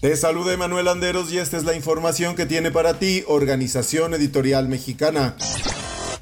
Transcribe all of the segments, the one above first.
Te saluda Emanuel Anderos y esta es la información que tiene para ti Organización Editorial Mexicana.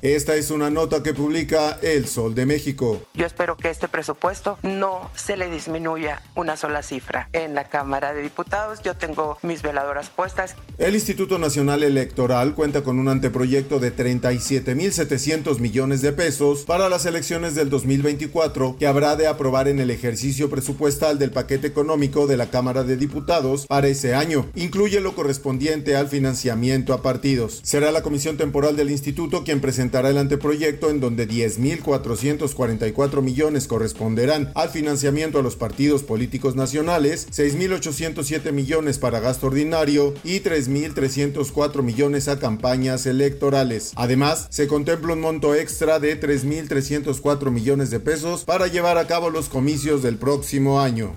Esta es una nota que publica El Sol de México. Yo espero que este presupuesto no se le disminuya una sola cifra. En la Cámara de Diputados yo tengo mis veladoras puestas. El Instituto Nacional Electoral cuenta con un anteproyecto de 37.700 millones de pesos para las elecciones del 2024 que habrá de aprobar en el ejercicio presupuestal del paquete económico de la Cámara de Diputados para ese año. Incluye lo correspondiente al financiamiento a partidos. Será la Comisión Temporal del Instituto quien presente presentará el anteproyecto en donde 10.444 millones corresponderán al financiamiento a los partidos políticos nacionales, 6.807 millones para gasto ordinario y 3.304 millones a campañas electorales. Además, se contempla un monto extra de 3.304 millones de pesos para llevar a cabo los comicios del próximo año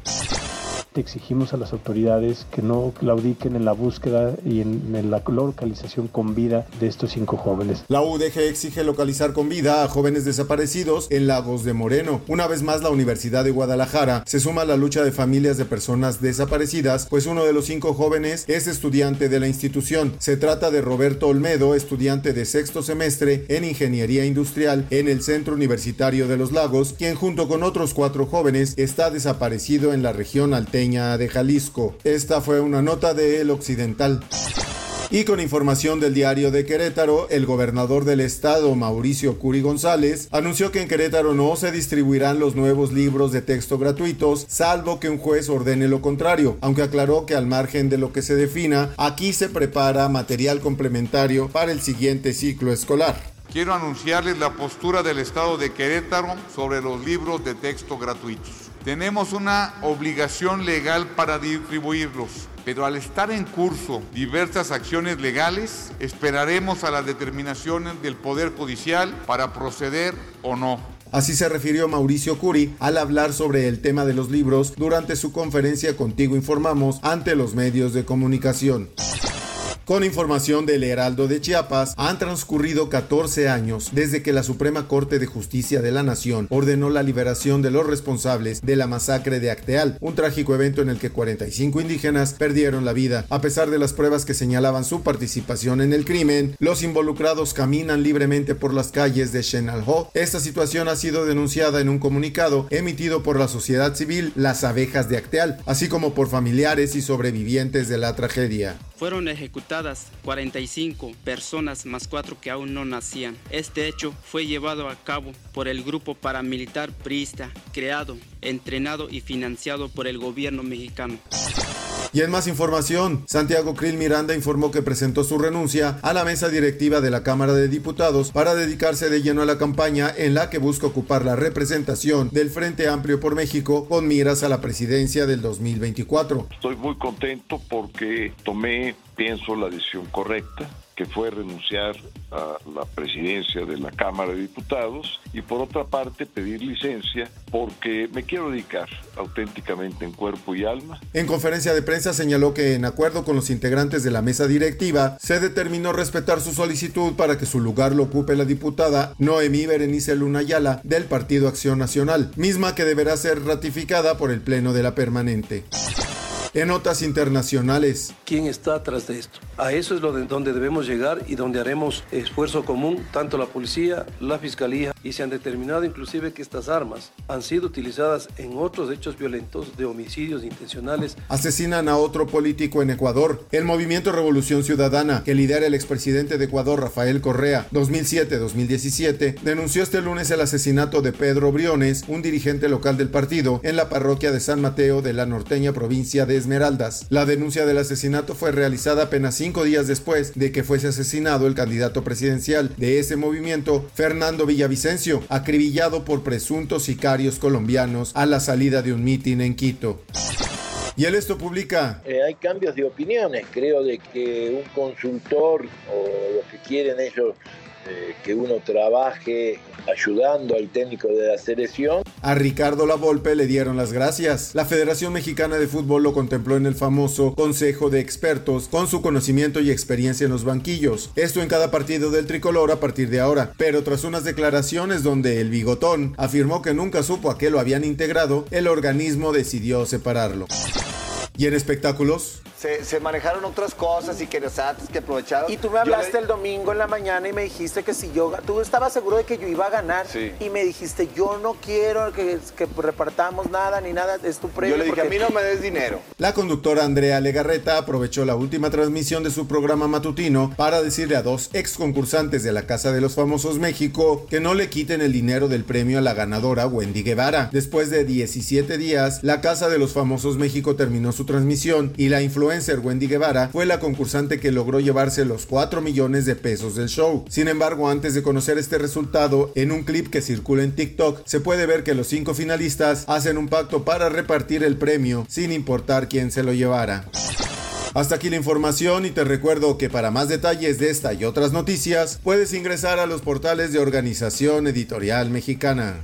exigimos a las autoridades que no claudiquen en la búsqueda y en, la localización con vida de estos cinco jóvenes. La UDG exige localizar con vida a jóvenes desaparecidos en Lagos de Moreno. Una vez más, la Universidad de Guadalajara se suma a la lucha de familias de personas desaparecidas, pues uno de los cinco jóvenes es estudiante de la institución. Se trata de Roberto Olmedo, estudiante de sexto semestre en Ingeniería Industrial en el Centro Universitario de los Lagos, quien junto con otros cuatro jóvenes está desaparecido en la región de Jalisco. Esta fue una nota de El Occidental. Y con información del diario de Querétaro, el gobernador del estado, Mauricio Curi González, anunció que en Querétaro no se distribuirán los nuevos libros de texto gratuitos, salvo que un juez ordene lo contrario, aunque aclaró que al margen de lo que se defina, aquí se prepara material complementario para el siguiente ciclo escolar. Quiero anunciarles la postura del estado de Querétaro sobre los libros de texto gratuitos. Tenemos una obligación legal para distribuirlos, pero al estar en curso diversas acciones legales, esperaremos a las determinaciones del Poder Judicial para proceder o no. Así se refirió Mauricio Curi al hablar sobre el tema de los libros durante su conferencia Contigo Informamos ante los medios de comunicación. Con información del Heraldo de Chiapas, han transcurrido 14 años desde que la Suprema Corte de Justicia de la Nación ordenó la liberación de los responsables de la masacre de Acteal, un trágico evento en el que 45 indígenas perdieron la vida. A pesar de las pruebas que señalaban su participación en el crimen, los involucrados caminan libremente por las calles de Shenalho. Esta situación ha sido denunciada en un comunicado emitido por la sociedad civil Las Abejas de Acteal, así como por familiares y sobrevivientes de la tragedia. Fueron ejecutadas 45 personas más cuatro que aún no nacían. Este hecho fue llevado a cabo por el grupo paramilitar priista, creado, entrenado y financiado por el gobierno mexicano. Y en más información, Santiago Krill Miranda informó que presentó su renuncia a la mesa directiva de la Cámara de Diputados para dedicarse de lleno a la campaña en la que busca ocupar la representación del Frente Amplio por México con miras a la presidencia del 2024. Estoy muy contento porque tomé, pienso, la decisión correcta que fue renunciar a la presidencia de la Cámara de Diputados y por otra parte pedir licencia porque me quiero dedicar auténticamente en cuerpo y alma. En conferencia de prensa señaló que en acuerdo con los integrantes de la mesa directiva se determinó respetar su solicitud para que su lugar lo ocupe la diputada Noemí Berenice Luna Ayala del Partido Acción Nacional, misma que deberá ser ratificada por el Pleno de la Permanente. En notas internacionales. ¿Quién está atrás de esto? A eso es lo de donde debemos llegar y donde haremos esfuerzo común, tanto la policía, la fiscalía, y se han determinado inclusive que estas armas han sido utilizadas en otros hechos violentos de homicidios intencionales. Asesinan a otro político en Ecuador. El movimiento Revolución Ciudadana, que lidera el expresidente de Ecuador, Rafael Correa, 2007-2017, denunció este lunes el asesinato de Pedro Briones, un dirigente local del partido, en la parroquia de San Mateo de la norteña provincia de Esmeraldas. La denuncia del asesinato fue realizada apenas cinco días después de que fuese asesinado el candidato presidencial de ese movimiento, Fernando Villavicencio, acribillado por presuntos sicarios colombianos a la salida de un mitin en Quito. Y él esto publica. Eh, hay cambios de opiniones. Creo de que un consultor o lo que quieren ellos eh, que uno trabaje ayudando al técnico de la selección. A Ricardo Lavolpe le dieron las gracias. La Federación Mexicana de Fútbol lo contempló en el famoso Consejo de Expertos con su conocimiento y experiencia en los banquillos. Esto en cada partido del tricolor a partir de ahora. Pero tras unas declaraciones donde el bigotón afirmó que nunca supo a qué lo habían integrado, el organismo decidió separarlo. ¿Y en espectáculos? Se, manejaron otras cosas y que antes que aprovecharon. Y tú me hablaste el domingo en la mañana y me dijiste que si yo, tú estabas seguro de que yo iba a ganar y me dijiste, yo no quiero que, repartamos nada ni nada, es tu premio. Yo le dije, a mí no me des dinero. La conductora Andrea Legarreta aprovechó la última transmisión de su programa matutino para decirle a dos ex concursantes de la Casa de los Famosos México que no le quiten el dinero del premio a la ganadora Wendy Guevara. Después de 17 días, la Casa de los Famosos México terminó su transmisión y la influencia Wendy Guevara fue la concursante que logró llevarse los 4 millones de pesos del show. Sin embargo, antes de conocer este resultado, en un clip que circula en TikTok, se puede ver que los cinco finalistas hacen un pacto para repartir el premio sin importar quién se lo llevara. Hasta aquí la información y te recuerdo que para más detalles de esta y otras noticias puedes ingresar a los portales de Organización Editorial Mexicana.